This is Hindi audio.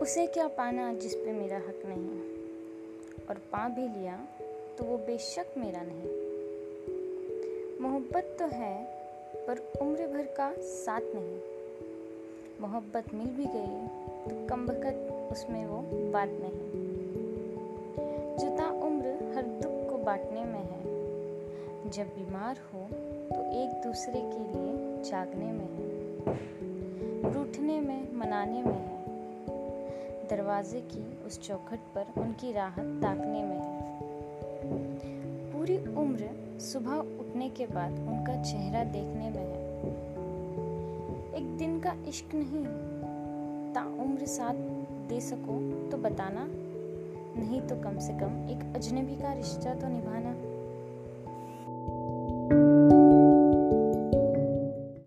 उसे क्या पाना जिस पे मेरा हक नहीं? और पा भी लिया तो वो बेशक मेरा नहीं। मोहब्बत तो है, पर उम्र भर का साथ नहीं। मोहब्बत मिल भी गई तो कम वक़्त उसमें वो बात नहीं। जुता उम्र हर दुख को बांटने में है। जब बीमार हो तो एक दूसरे के लिए जागने में है। रूठने में, मनाने में है। दरवाजे की उस चौखट पर उनकी राहत ताकने में है। पूरी उम्र सुबह उठने के बाद उनका चेहरा देखने में है। एक दिन का इश्क नहीं। ता उम्र साथ दे सको तो बताना, नहीं तो कम से कम एक अजनबी का रिश्ता तो निभाना।